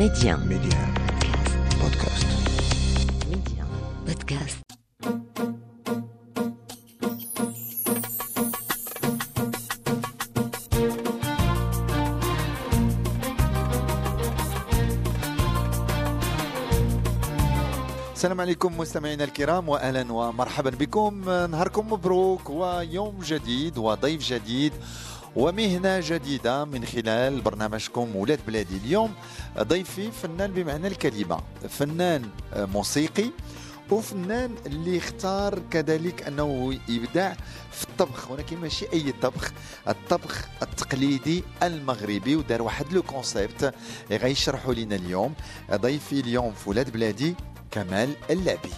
Média. Média. Podcast. Média. Podcast. السلام عليكم مستمعينا الكرام واهلا ومرحبا بكم نهاركم مبروك ويوم جديد وضيف جديد ومهنة جديدة من خلال برنامجكم ولاد بلادي اليوم ضيفي فنان بمعنى الكلمة فنان موسيقي وفنان اللي اختار كذلك أنه يبدع في الطبخ. ولكن ماشي أي طبخ الطبخ التقليدي المغربي ودار واحد le concept غيشرحوا لنا اليوم. ضيفي اليوم في ولاد بلادي كمال اللعبي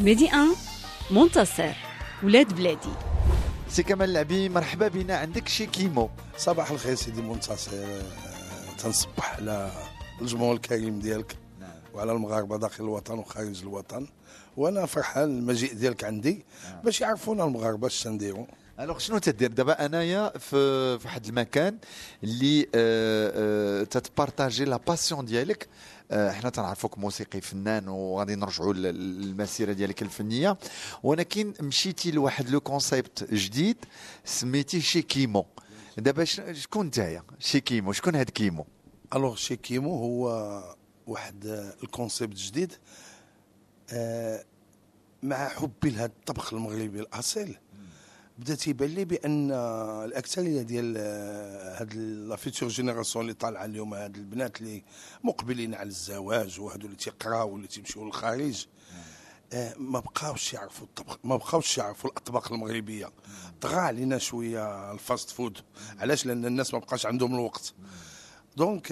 ميدي 1 منتصر ولاد بلادي. سي كمال اللعبي مرحبا بنا. عندك شي كيمو؟ صباح الخير سيدي منتصر تنصبح على الجمهور الكريم ديالك وعلى المغاربة داخل الوطن وخارج الوطن. وأنا فرحان المجيء ديالك عندي باش يعرفونا المغاربة اش تنديروا alors شنو تدير؟ دابا أنايا في في واحد المكان اللي آه، آه، تتبارطاجي la passion ديالك. آه، حنا تنعرفوك موسيقي فنان وغادي نرجعوا للمسيرة ديالك الفنية. ولكن مشيتي لواحد le concept جديد سميتيه Chez Kimo. دابا شكون نتايا Chez Kimo. شكون هاد كيمو؟ alors Chez Kimo هو واحد ال concept جديد آه، مع حبي لهذا الطبخ المغربي الأصيل. بدا تيبان لي بأن آه، الأكثرية ديال آه، هاد la future génération اللي طالعة اليوم هاد البنات اللي مقبلين على الزواج وهادو اللي تيقراو واللي تيمشيو للخارج آه، ما بقاوش يعرفوا الطبخ ما بقاوش يعرفوا الأطباق المغربية. طغى علينا شوية ال fast food. علاش؟ لأن الناس ما بقاش عندهم الوقت. donc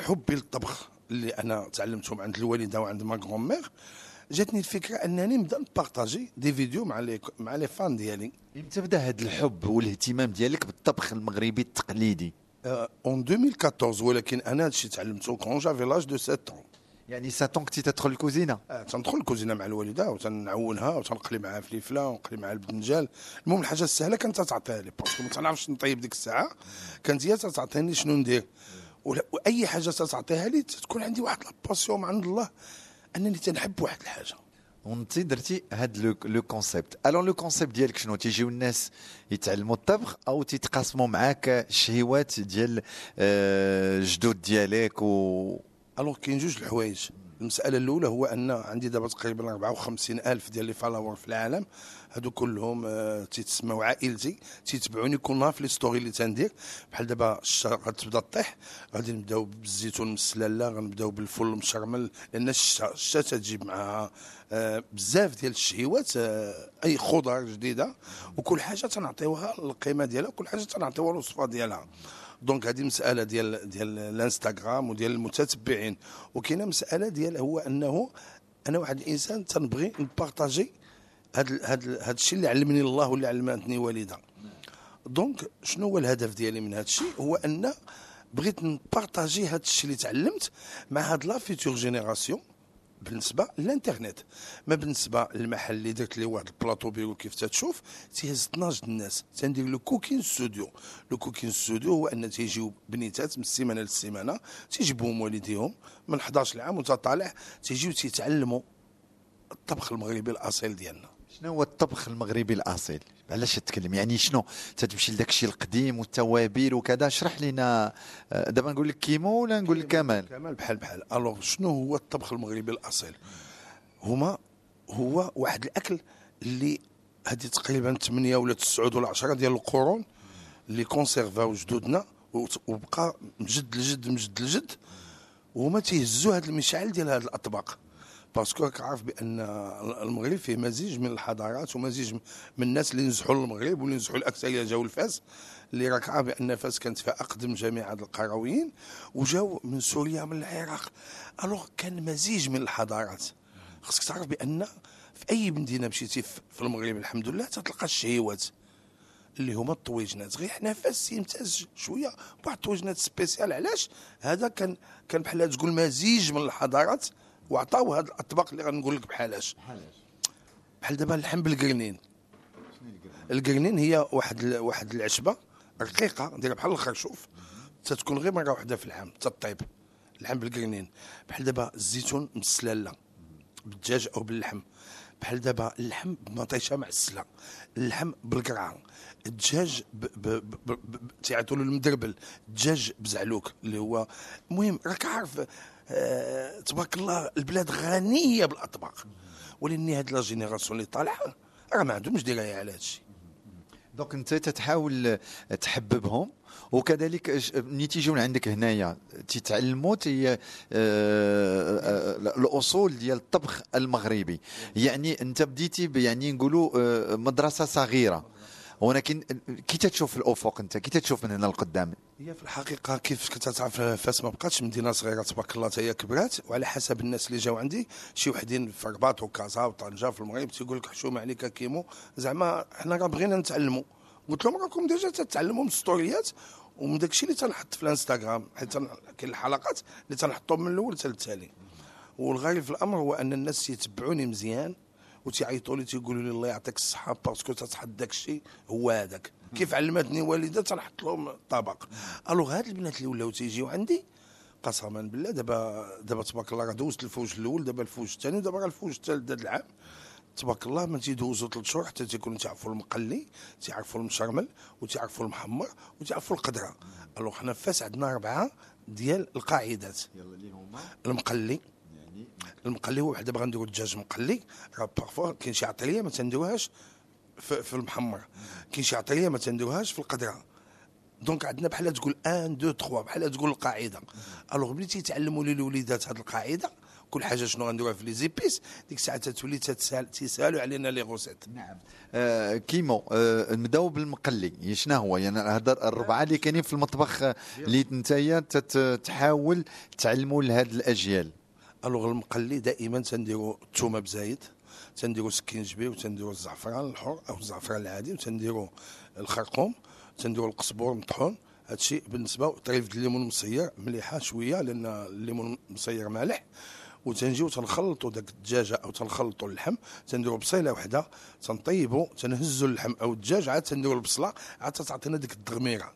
حبي للطبخ اللي أنا تعلمته عند الوالدة وعند ma grand-mère جاتني الفكرة أنني نبدأ نبارطاجي des vidéos مع les مع les fans ديالي. إمتى بدا هاد الحب والاهتمام ديالك بالطبخ المغربي التقليدي. en 2014 ولكن أنا هادشي تعلمته quand j'avais l'âge de 7 ans. يعني sept ans كنتي تدخل الكوزينه آه، تندخل الكوزينة مع الوالدة وتنعاونها وتنقلي معها فليفله ونقلي معها البدنجال المهم الحاجة السهلة كانت تعطيها لي parce que ما تنعرفش نطيب ديك الساعة كانت هي تعطيني شنو ندير. وأي حاجة تعطيها لي تكون عندي واحد la passion عند الله. أنني تنحب واحد الحاجة. وانت درتي هاد le concept alors le concept ديالك شنو؟ تيجيو الناس يتعلموا الطبخ أو تيتقاسموا معاك الشهوات ديال آه، جدود ديالك و alors كاين جوج الحوايج. المسألة الأولى هو أن عندي دابا تقريبا 54 ألف ديال les followers في العالم. هادو كلهم آه، تيتسموا عائلتي تيتبعوني كل نهار في les stories اللي تندير. بحال دابا الشتا غتبدا طيح غادي نبداو بالزيتون المسلاله غنبداو بالفول المشرمل لأن الشتا تجيب معها آه، بزاف ديال الشهيوات آه، أي خضر جديدة. وكل حاجة تنعطيوها القيمة ديالها وكل حاجة تنعطيوها الوصفة ديالها. donc هذه مسألة ديال ديال الانستغرام وديال المتتبعين. وكاينة مسألة ديال هو أنه أنا واحد الإنسان تنبغي نبارطاجي هذا هذا الشيء اللي علمني الله واللي علمتني والدة. donc شنو هو الهدف ديالي من هذا الشيء؟ هو أن بغيت نبارطاجي هذا الشيء اللي تعلمت مع هاد la future génération بالنسبة للإنترنت. ما بالنسبة للمحل اللي درت ليه واحد ال plateau bureau كيف تتشوف تيهز 12 د الناس. تندير le cooking studio. le cooking studio هو أن تيجيو بنيتات من السيمانه للسيمانه تيجيبوهم والديهم من 11 عام وانت طالع تيجيو تيتعلموا الطبخ المغربي الأصيل ديالنا. شنو هو الطبخ المغربي الأصيل؟ علاش تتكلم يعني شنو؟ تتمشي لداك الشيء القديم والتوابل وكذا اشرح لنا آه، دابا نقول لك كيمو ولا نقول لك كمال؟ كمال بحال بحال. alors شنو هو الطبخ المغربي الأصيل؟ هما هو واحد الأكل اللي هذه تقريبا 8 ولا 9 ولا 10 ديال القرون اللي كونسيرفاو جدودنا وبقى مجد الجد مجد الجد وهما تيهزوا هذا المشعل ديال هذه الأطباق. parce que راك عارف بأن المغرب فيه مزيج من الحضارات ومزيج من الناس اللي نزحوا للمغرب واللي نزحوا الاكثريه جاوا لفاس اللي راك عارف بأن فاس كانت فيها أقدم جامعه القرويين وجاوا من سوريا من العراق. alors كان مزيج من الحضارات. خصك تعرف بأن في أي مدينة مشيتي في المغرب الحمد لله تتلقى الشهيوات اللي هما الطويجنات. غير حنا فاس يمتاز شوية بواحد الطويجنات spécial علاش؟ هذا كان كان بحال تقول مزيج من الحضارات وعطاو هاد الأطباق اللي غنقول لك بحالاش بحال دابا اللحم بالقرنين. القرنين؟ هي واحد واحد العشبة رقيقة دايرة بحال الخرشوف. تتكون غير مرة واحدة في العام تطيب اللحم بالقرنين. بحال دابا الزيتون مسلاله بالدجاج أو باللحم. بحال دابا اللحم بمطيشة معسله اللحم بالقرعة. الدجاج. تيعطوا له المدربل الدجاج بزعلوك اللي هو المهم راك عارف آه... تبارك الله البلاد غنية بالأطباق. ولكن هاد la génération اللي طالعة راه ما عندهمش دراية على هذا الشيء. donc انت تتحاول تحببهم وكذلك ملي تيجيو لعندك هنايا تيتعلموا تي آه، آه، الأصول ديال الطبخ المغربي. يعني انت بديتي يعني نقولوا آه، مدرسة صغيرة. ولكن كي تتشوف الأفق انت كي تتشوف من هنا لقدام هي في الحقيقة كيف كنت تعرف فاس ما بقاتش مدينة صغيرة تبارك الله هي كبرات. وعلى حسب الناس اللي جاو عندي شي وحدين في الرباط وكازا وطنجة في المغرب تيقول لك حشومة عليك كيمو. زعما حنا راه بغينا نتعلموا قلت لهم راكم déjà تتعلموا من الستوريات ومن داك الشيء اللي تنحط في الانستغرام حيت كاين الحلقات اللي تنحطهم من الأول حتى للتالي. والغريب في الأمر هو أن الناس تيتبعوني مزيان وتيعيطوا لي تيقولوا لي الله يعطيك الصحة parce que تتحط داك الشيء هو هذاك. كيف علمتني والدة تنحط لهم الطبق alors هاد البنات اللي ولاو تيجيو عندي قسما بالله دابا دابا تبارك الله راه دوزت الفوج الأول دابا الفوج الثاني ودابا راه الفوج الثالث هذا العام. تبارك الله ما تيدوزوا ثلاث شهور حتى تيكونوا تعرفوا المقلي تعرفوا المشرمل وتعرفوا المحمر وتعرفوا القدرة. alors حنا في فاس عندنا اربعه ديال القاعدات. المقلي. المقلي هو واحد دابا غنديروا الدجاج مقلي. راه parfois كاين شي عطريه ما تنديروهاش. في, في المحمر. كاين شي عطريه ما تنديروهاش في القدرة. donc عندنا بحال تقول 1 2 3 بحال تقول القاعدة. alors ملي تيتعلموا لي الوليدات هذه القاعدة كل حاجة شنو غنديروها في les épices ديك الساعة تتولي تتسال تيسالوا علينا les recettes. نعم. آه كيمو آه نبداو بالمقلي. شنو هو؟ يعني هذا الربعة اللي كاينين في المطبخ اللي نتايا تحاول تعلموا لهاد الأجيال. alors المقلي دائما تنديروا الثومه بزايد. تنديروا سكينجبير وتنديروا الزعفران الحر أو الزعفران العادي وتنديروا الخرقوم تنديروا القزبور مطحون. هادشي بالنسبة طريف الليمون مصير مليحة شوية لأن الليمون مصير مالح. وتنجيو تنخلطوا داك الدجاجة أو تنخلطوا اللحم تنديروا بصيلة وحدة تنطيبوا تنهزوا اللحم أو الدجاج عاد تنديروا البصلة عاد تعطينا ديك الدغميرة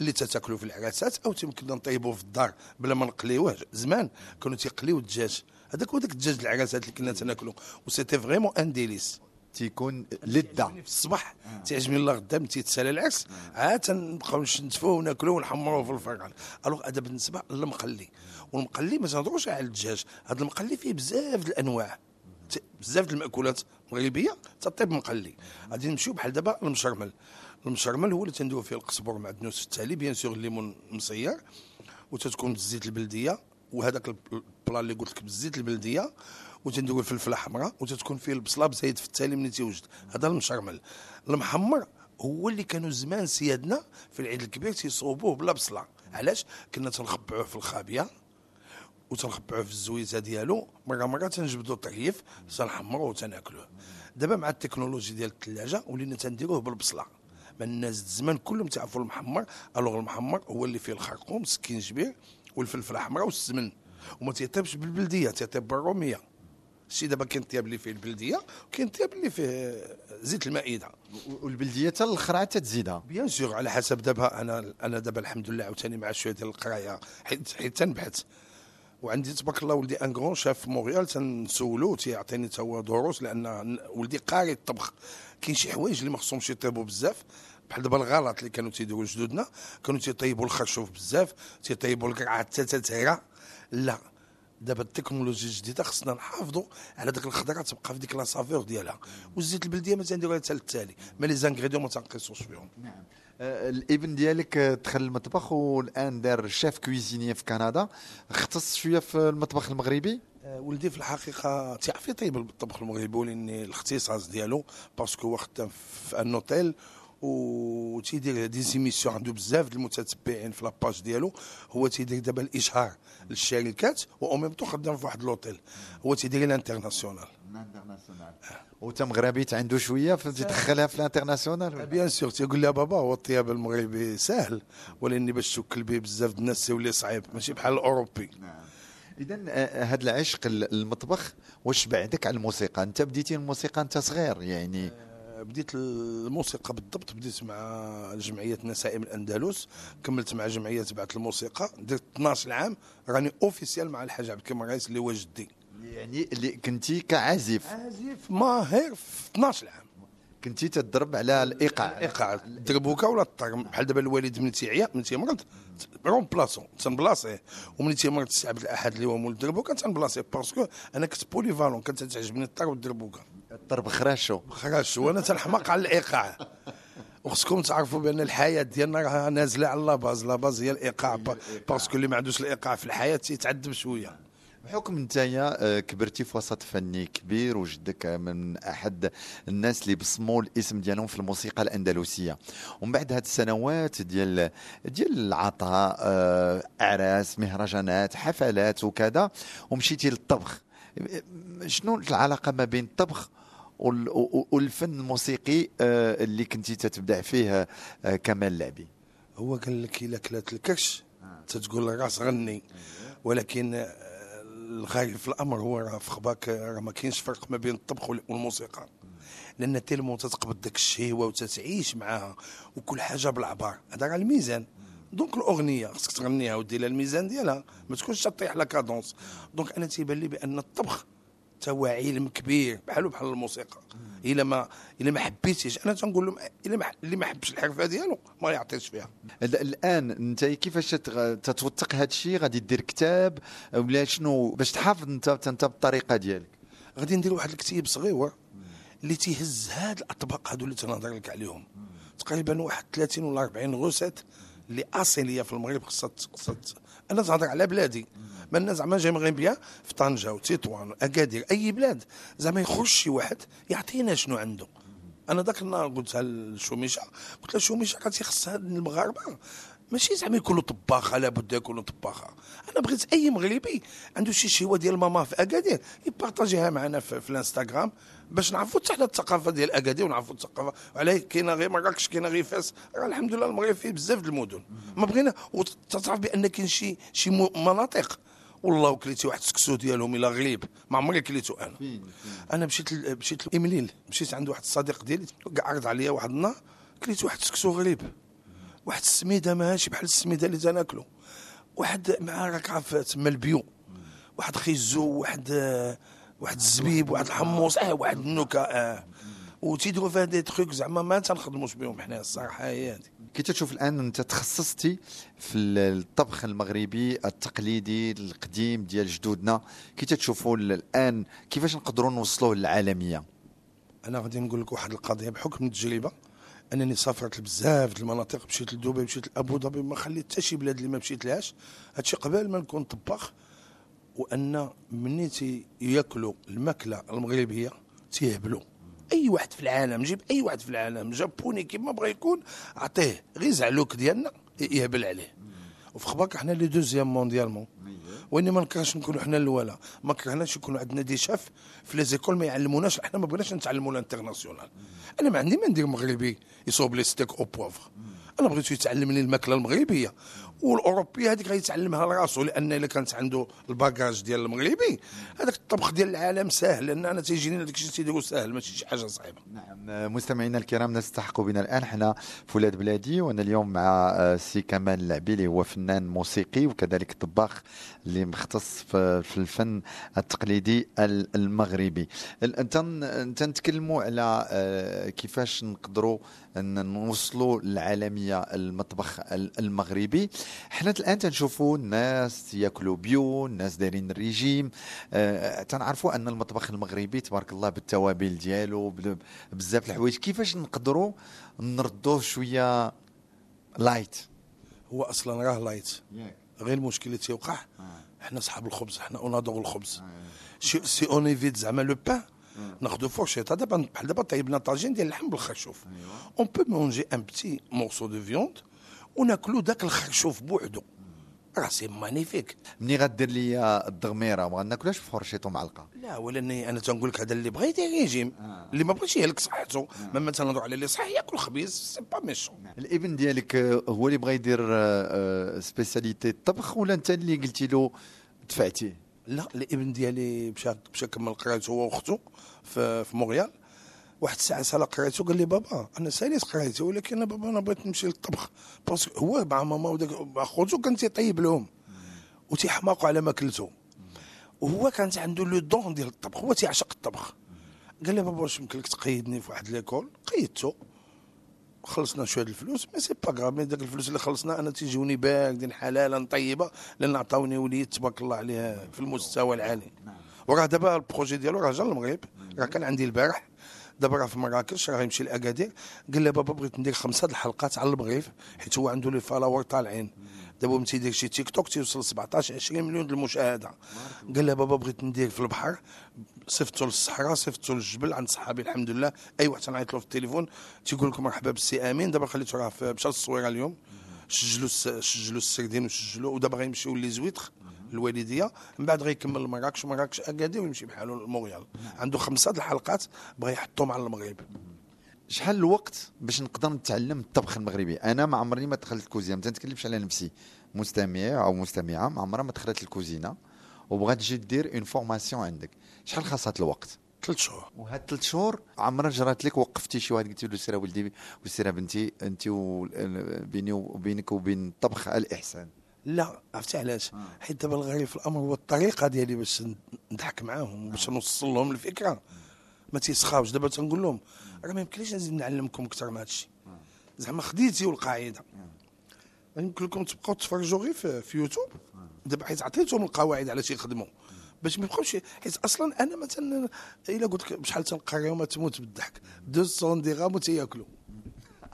اللي تتاكلوا في العراسات أو تيمكننا نطيبوه في الدار بلا ما نقليوه زمان. كانوا تيقليو الدجاج. هذاك هو داك الدجاج العراسات اللي كنا تناكلوا و c'était vraiment un délice تيكون لذه في الصباح تعجبني الله غدا تيتسالى العرس عاد تنبقاو نشنتفوه وناكلوه ونحمروه في الفران. alors هذا بالنسبة للمقلي. والمقلي ما تهضروش على الدجاج. هذا المقلي فيه بزاف د الأنواع. بزاف د المأكولات مغربية تطيب مقلي. غادي نمشيو بحال دابا المشرمل المشرمل هو اللي تنديرو فيه القزبر مع الدنوس التالي بيان سور الليمون مصير وتتكون بالزيت البلدية. وهذاك البلا اللي قلت لك بالزيت البلدية وتنديروا الفلفله حمراء وتتكون فيه البصلة بزايد في التالي ملي تيوجد هذا المشرمل. المحمر هو اللي كانوا زمان سيادنا في العيد الكبير تيصوبوه بلا بصلة. علاش؟ كنا تنخبعوه في الخابية وتنخبعوه في الزويزه ديالو. مرة مرة تنجبدو طريف تنحمروه وتناكلوه. دابا مع التكنولوجي ديال الثلاجه ولينا تنديروه بالبصلة. الناس د الزمان كلهم تعرفوا المحمر alors المحمر هو اللي فيه الخرقوم السكينجبير والفلفله الحمراء والسمن. وما تيطيبش بالبلدية تيطيب بالرومية. الشيء دابا كاين طياب اللي فيه البلدية وكاين طياب اللي فيه زيت المائدة. والبلدية حتى الاخرى عاد تزيدها bien sûr على حسب دابا أنا أنا دابا الحمد لله عاوتاني مع شوية ديال القراية حيت حيت تنبحث وعندي تبارك الله ولدي un grand chef في مونريال تنسولو تيعطيني تا هو دروس لأن ولدي قاري الطبخ. كاين شي حوايج اللي ما خصهمش يطيبوا بزاف. بحال دابا الغلط اللي كانوا تيديروا جدودنا كانوا تيطيبوا الخرشوف بزاف تيطيبوا القرعه حتى تتهرى لا دابا التكنولوجيا الجديدة خصنا نحافظوا على ديك الخضرة تبقى في ديك la saveur ديالها. والزيت البلدية ما تنديروها حتى للتالي mais les ingrédients ما تنقصوش فيهم. آه، الإبن ديالك آه، دخل المطبخ والآن دار chef cuisinier في كندا. اختص شوية في المطبخ المغربي. آه، ولدي في الحقيقة تيعرف يطيب الطبخ المغربي ولكن الاختصاص ديالو parce que هو خدام في un hôtel وتيدير des émissions عنده بزاف د المتتبعين في la page ديالو. هو تيدير دابا الإشهار للشركات و même temps خدام في واحد l'hôtel هو تيدير ال international. وانت مغربي عنده شوية تدخلها في ال international؟ bien sûr. تيقول لي بابا هو الطياب المغربي سهل ولكن باش توكل به بزاف د الناس تيولي صعيب ماشي بحال الأوروبي. اذا هذا العشق ال- المطبخ واش بعدك على الموسيقى؟ أنت بديتي الموسيقى أنت صغير يعني. بديت الموسيقى بالضبط بديت مع جمعية نسائم الأندلس كملت مع جمعية بعث الموسيقى درت 12 عام راني officiel مع الحاج عبد الكريم الرئيس اللي هو جدي. يعني اللي كنتي كعازف. عازف ماهر في 12 عام كنتي تضرب على الإيقاع. الإيقاع. الدربوكه ولا الطرم بحال دابا الوالد من تيعيا من تيمرض remplaçant تنبلاصيه. ومن تيمرض السي عبد الاحد اللي هو مول الدربوكه تنبلاصيه. parce que أنا كنت polyvalent كانت تعجبني الطر والدربوكه الضرب خراشو. خرج وأنا تنحماق على الإيقاع. وخصكم تعرفوا بأن الحياة ديالنا راها نازلة على la base. la base هي الإيقاع. parce que اللي ما عندوش الإيقاع في الحياة تيتعذب شوية. بحكم نتايا آه، كبرتي في وسط فني كبير وجدك من أحد الناس اللي بصموا الاسم ديالهم في الموسيقى الأندلسية. ومن بعد هاد السنوات ديال ديال العطاء آه، أعراس مهرجانات حفلات وكذا ومشيتي للطبخ. شنو العلاقة ما بين الطبخ والفن الموسيقي آه، اللي كنتي تتبدع فيه آه، كمال لعبي. هو قال لك إلا كلات الكرش تتقول الراس غني. ولكن آه، الغايب في الأمر هو راه في خباك آه، راه ما كاينش فرق ما بين الطبخ وال- والموسيقى. لأن tellement تتقبض داك الشهوه وتتعيش معاها وكل حاجة بالعبار. هذا راه الميزان. donc الأغنية خصك تغنيها ودير لها الميزان ديالها. ما تكونش تطيح la cadence. donc أنا تيبان لي بأن الطبخ تا هو علم كبير بحالو بحال الموسيقى. إلا ما إلا ما حبيتيش. أنا تنقول لهم إلا ما اللي ما حبش الحرفه ديالو ما يعطيش فيها. ال- الآن أنت كيفاش تتوثق هذا الشيء؟ غادي دير كتاب ولا شنو؟ باش تحافظ انت أنت بالطريقة ديالك. غادي ندير واحد الكتيب صغير اللي تيهز هاد الأطباق هادو اللي تنهضر لك عليهم. تقريبا واحد 30 ولا 40 غوسات اللي أصيلية في المغرب خصها أنا تهضر على بلادي. ما الناس زعما جاي مغربيه في طنجة وتطوان أكادير أي بلاد. زعما يخرج شي واحد يعطينا شنو عنده. أنا ذاك النهار قلتها لشوميشه قلت له شوميشه تيخص هاد المغاربة. ماشي زعما يكونوا طباخة لابد يكونوا طباخة. أنا بغيت أي مغربي عنده شي شهوة ديال ماما في أكادير يبارطاجيها معنا في, في الإنستغرام باش نعرفوا حتى حنا الثقافة ديال أكادير ونعرفوا الثقافة. وعليه كاينة غير مراكش كاينة غير فاس. راه الحمد لله المغرب فيه بزاف د المدن. ما بغينا وتعرف بأن كاين شي شي مناطق. والله كليتي واحد السكسو ديالهم إلى غريب. ما عمري كليتو أنا. أنا مشيت ل... مشيت لإمليل. مشيت عند واحد الصديق ديالي عرض عليا واحد النهار. كليت واحد السكسو غريب. واحد السميدة ماشي بحال السميدة اللي تناكلو. واحد مع راك عارف تما البيو. واحد خيزو واحد واحد الزبيب واحد الحمص آه واحد النكا آه. وتيديروا فيها دي تخيك زعما ما تنخدموش بهم حنا الصراحة هي هذه كي تشوف الآن أنت تخصصتي في الطبخ المغربي التقليدي القديم ديال جدودنا كي تشوفوا الآن كيفاش نقدروا نوصلوه للعالمية؟ أنا غادي نقول لك واحد القضية بحكم التجربة. أنني سافرت لبزاف المناطق مشيت لدبي مشيت لأبو ظبي ما خليت حتى شي بلاد اللي ما مشيت لهاش هادشي قبل ما نكون طباخ وأن مني ياكلوا الماكلة المغربيه تيهبلوا أي واحد في العالم جيب أي واحد في العالم جابوني كيما بغى يكون عطيه غير زعلوك ديالنا يهبل عليه. وفي خبرك حنا les deuxièmes mondialement. وإني ما نكرهش نكونوا حنا الأولى. ما كرهناش يكونوا عندنا des chefs في les écoles ما يعلموناش. حنا ما بغيناش نتعلموا ال international أنا ما عندي ما ندير مغربي. يصوب لي steak au poivre أنا بغيت يتعلم لي الماكلة المغربية. والاوروبيه هذيك غيتعلمها لراسو لأن إلا كانت عنده ال bagage ديال المغربي هذاك الطبخ ديال العالم ساهل لأن أنا تيجيني داك الشيء تيديروا ساهل ماشي شي حاجة صعيبة. نعم مستمعينا الكرام نستحقوا بنا الآن حنا في ولاد بلادي وأنا اليوم مع آه، سي كمال العبي اللي هو فنان موسيقي وكذلك طباخ اللي مختص في الفن التقليدي ال- المغربي. ال- أنت أنت نتكلموا على آه، كيفاش نقدروا نوصلوا للعالميه المطبخ ال- المغربي. حنا الآن تنشوفوا الناس ياكلوا بيو الناس دايرين الريجيم آه، تنعرفوا أن المطبخ المغربي تبارك الله بالتوابل ديالو بزاف الحوايج. كيفاش نقدروا نردوه شوية light هو أصلا راه light غير المشكل اللي تيوقع حنا صحاب الخبز حنا on adore الخبز. si on évite زعما le pain ناخذ فورشيطه دابا بحال دابا طيبنا طاجين ديال اللحم بالخرشوف on peut manger un petit morceau de viande وناكلو داك الخرشوف بوحدو. راه c'est magnifique. ملي غدير لي الدغميرة ما غناكلهاش بفرشيط ومعلقة. لا ولاني أنا تنقول لك هذا اللي يدير ريجيم. اللي ما بغاش يهلك صحته. ما مثلا نهضروا على اللي صح ياكل خبيز c'est pas méchant الإبن ديالك آه، هو اللي بغى يدير آه، آه، spécialité الطبخ ولا أنت اللي قلتي له دفعتيه لا الإبن ديالي مشى مشى كمل قرايته هو وأختو في, في مونريال. واحد الساعة سالا قريته قال لي بابا أنا ساليت قريته ولكن أنا بابا أنا بغيت نمشي للطبخ. parce que هو مع ماما وداك مع خوتو كان تيطيب لهم وتيحماقوا على ماكلته وهو كانت عنده le don ديال الطبخ هو تيعشق الطبخ. قال لي بابا واش يمكن لك تقيدني في واحد l'école؟ قيدته خلصنا شوية الفلوس mais c'est pas grave mais داك الفلوس اللي خلصنا أنا تيجوني باردين حلالا طيبة لأن عطاوني وليد تبارك الله عليه في المستوى العالي. وراه دابا ال projet ديالو راه جا للمغرب راه كان عندي البارح. دابا راه في مراكش راه غيمشي لأكادير. قال لي بابا بغيت ندير خمسة الحلقات على المغرب حيت هو عنده les followers طالعين. دابا ملي تيدير شي تيك توك تيوصل 17 20 مليون المشاهدة. قال لي بابا بغيت ندير في البحر صيفطو للصحراء صيفطو للجبل عند صحابي الحمد لله. أي واحد تنعيط له في التليفون تيقول لك مرحبا بالسي آمين. دابا خليته راه مشى للصويره اليوم. سجلوا سجلوا السردين وسجلوا ودابا غيمشيو les huîtres. الوالدية من بعد غيكمل مراكش مراكش اكادير ويمشي بحالو لمونريال عنده خمسة د الحلقات بغى يحطهم على المغرب. شحال الوقت باش نقدر نتعلم الطبخ المغربي؟ أنا ما عمرني ما دخلت الكوزينة. ما تنتكلمش على نفسي. مستمع أو مستمعة ما عمرها ما دخلت الكوزينة. وبغات تجي دير une formation عندك. شحال خاصها الوقت؟ ثلاث شهور. وهاد ثلاث شهور عمرها جرات لك وقفتي شي واحد قلتي له سير ولدي وسير بنتي انت بيني وبينك وبين الطبخ الإحسان. لا عرفتي علاش؟ حيت دابا الغريب في الأمر هو الطريقة ديالي باش نضحك معاهم باش نوصل لهم الفكرة. ما تيسخاوش دابا تنقول لهم راه ما يمكنليش نزيد نعلمكم أكثر من هذا الشيء. زعما خديتي القاعده يمكن لكم تبقاو تفرجوا غير في, في يوتيوب. دابا حيت عطيتهم القواعد على شي يخدموا. باش ما يبقاوش حيت أصلا أنا مثلا إلا قلت لك بشحال تنقريهم ما تموت بالضحك. 200 درهم وتياكلوا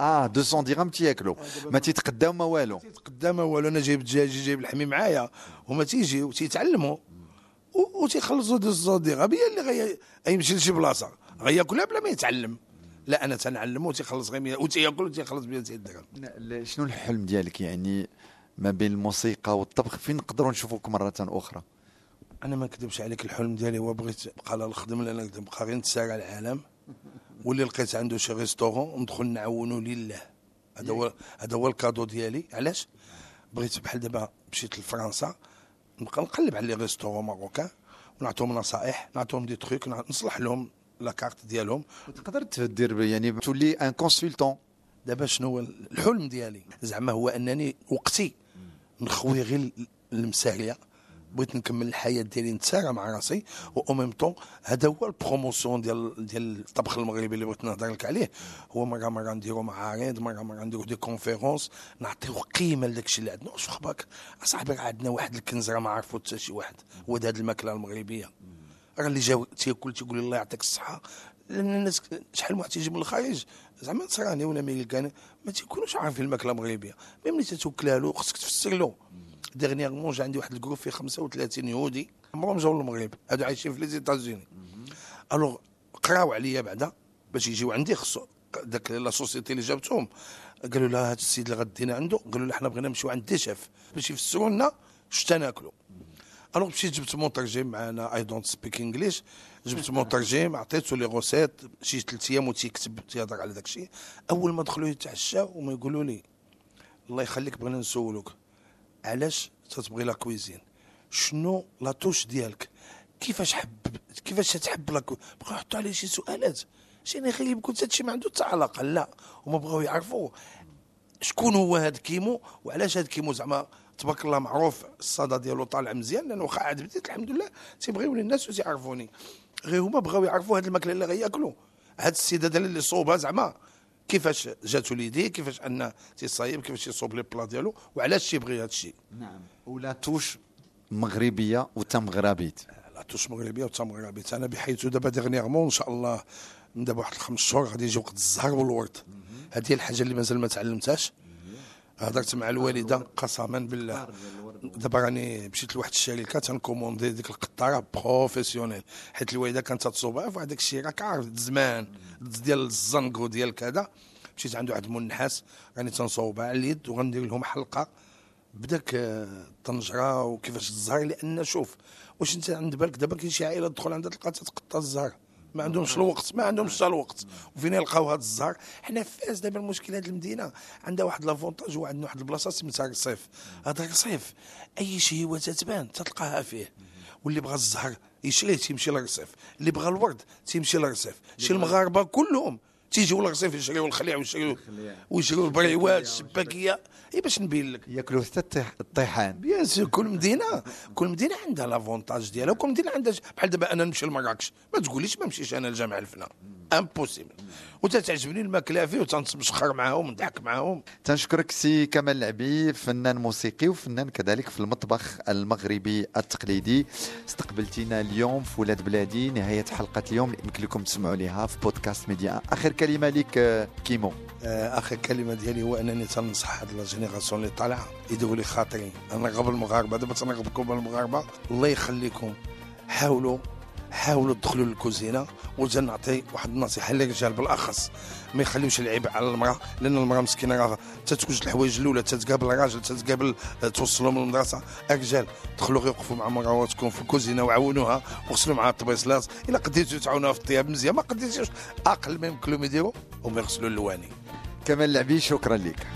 آه 200 درهم تياكلوا ما تيتقداو ما والو. قدامه والو أنا جايب الدجاج جايب الحمي معايا هما تيجيو تيتعلموا و- وتيخلصوا دي الزوديغه هي اللي غي غيمشي لشي بلاصة غياكلها بلا ما يتعلم. لا أنا تنعلمو وتيخلص غير 100 وتياكل وتيخلص ب 200 درهم. شنو الحلم ديالك يعني ما بين الموسيقى والطبخ؟ فين نقدروا نشوفوك مرة أخرى؟ أنا ما نكذبش عليك الحلم ديالي هو بغيت نبقى لا نخدم لا نقدر نبقى غير نتسارع العالم. واللي لقيت عنده شي ريستورون ندخل نعاونو لله. هذا هو هذا هو الكادو ديالي. علاش؟ بغيت بحال دابا مشيت لفرنسا نبقى نقلب على les restaurants marocains ونعطيهم نصائح نعطيهم des trucs نصلح لهم la carte ديالهم. تقدر تدير يعني تولي un consultant دابا شنو هو الحلم ديالي؟ زعما هو أنني وقتي نخوي غير المساريه بغيت نكمل الحياة ديالي نتسارى مع راسي و même temps هذا هو ال promotion ديال ديال الطبخ المغربي اللي بغيت نهضر لك عليه. هو مرة مرة نديرو معارض مرة مرة نديرو des conférences نعطيو قيمة لداك الشيء اللي عندنا. واش خباك؟ أصاحبي راه عندنا واحد الكنز راه ما عرفو حتى شي واحد هو هذه الماكلة المغربية. راه اللي جا تياكل تيقول الله يعطيك الصحة. لأن الناس شحال من واحد تيجي من الخارج زعما نصراني ولا ميريكاني ما تيكونوش عارفين الماكلة المغربية. mais ملي تتوكلها له خصك تفسر له. dernièrement جا عندي واحد ال groupe فيه 35 يهودي. عمرهم جاوا للمغرب. هادو عايشين في les États-Unis alors قراو عليا بعدا باش يجيو عندي خصو داك la société اللي جابتهم. قالوا لا هذا السيد اللي غدينا عنده قالوا له حنا بغينا نمشيو عند des chefs باش يفسروا لنا اش تناكلوا alors مشيت جبت مترجم معنا I don't speak English جبت مترجم عطيته les recettes. شي ثلاث أيام وتيكتب تيهضر على داك الشيء أول ما دخلوا يتعشاو وما يقولوا لي الله يخليك بغينا نسولوك. علاش تتبغي la cuisine؟ شنو la touche ديالك؟ كيفاش حب كيفاش تحب la cui- بغاو يحطوا عليه شي سؤالات. شي غريب كنت هادشي ما عنده حتى علاقة. لا هما بغاو يعرفوا شكون هو هاد كيمو وعلاش هاد كيمو؟ زعما تبارك الله معروف الصدى ديالو طالع مزيان لأنه عاد بديت الحمد لله تيبغيو الناس وتيعرفوني. غير هما بغاو يعرفوا هاد الماكلة اللي غياكلوا هاد السيدة اللي صوبها زعما. كيفاش جاتو l'idée كيفاش أن تيصايب كيفاش يصوب les plats ديالو وعلاش تيبغي هاد الشيء. نعم. و la touche مغربية وتمغربيت la touche مغربية وتا مغربيه أنا بحيث دابا dernièrement إن شاء الله من دابا واحد الخمس شهور غادي يجي وقت الزهر والورد. هذه الحاجة اللي مازال ما تعلمتهاش. هضرت مع الوالدة قسما بالله. دابا راني مشيت لواحد الشركة تنكوموندي ديك القطارة professionnelle حيت الوالده كانت تصوبها في هذاك الشيء راك عارف زمان ديال الزنقو ديال كذا. مشيت عند واحد المنحاس راني تنصوبها على اليد وغندير لهم حلقة بداك آه، الطنجرة وكيفاش الزهر لأن شوف واش أنت عند بالك دابا كاين شي عائلة تدخل عندها تلقى تتقطع الزهر. ما عندهمش الوقت ما عندهمش حتى الوقت. وفين يلقاو هذا الزهر؟ حنا في فاس دابا المشكل هذه المدينة. عندها واحد l'avantage وعندنا واحد البلاصة سميتها رصيف هذا الرصيف أي شيء هو تتبان تلقاها فيه. واللي بغى الزهر يشريه تيمشي للرصيف اللي بغى الورد تيمشي للرصيف شي المغاربة كلهم. تيجيو للرصيف يشريو الخليع ويشريو ويشريو البريوات الشباكيه إي باش نبين لك. يأكلوا حتى الطيح- الطيحان bien sûr كل مدينه كل مدينة عندها l'avantage ديالها وكل مدينة عندها بحال دابا أنا نمشي لمراكش. ما تقوليش ما نمشيش أنا لجامع الفناء. impossible وتتعجبني الماكله فيه وتنتمشخر معاهم ونضحك معاهم تنشكرك سي كمال اللعبي فنان موسيقي وفنان كذلك في المطبخ المغربي التقليدي. استقبلتينا اليوم في ولاد بلادي نهاية حلقة اليوم يمكن لكم تسمعوا لها في بودكاست ميديا. آخر كلمة لك آه، كيمو. آه، آخر كلمة ديالي هو أنني تنصح هاد la génération اللي طالعة يديروا لي خاطري نرغب المغاربة دابا تنرغبكم المغاربه الله يخليكم. حاولوا. حاولوا تدخلوا للكوزينة وجا نعطي واحد النصيحة. للرجال بالأخص؟ ما يخليوش العيب على المرأة لأن المرأة مسكينة راه تتوجد الحوايج الأولى تتقابل الراجل تتقابل آه، توصلهم للمدرسة. الرجال دخلوا غير وقفوا مع مراواتكم في الكوزينة وعاونوها. وغسلوا معها الطبيصلات إلا قديتوا تعاونوها في الطياب مزيان ما قديتوش أقل ما يمكن لهم يديروا هما يغسلوا اللواني. كمال العبي شكرا لك.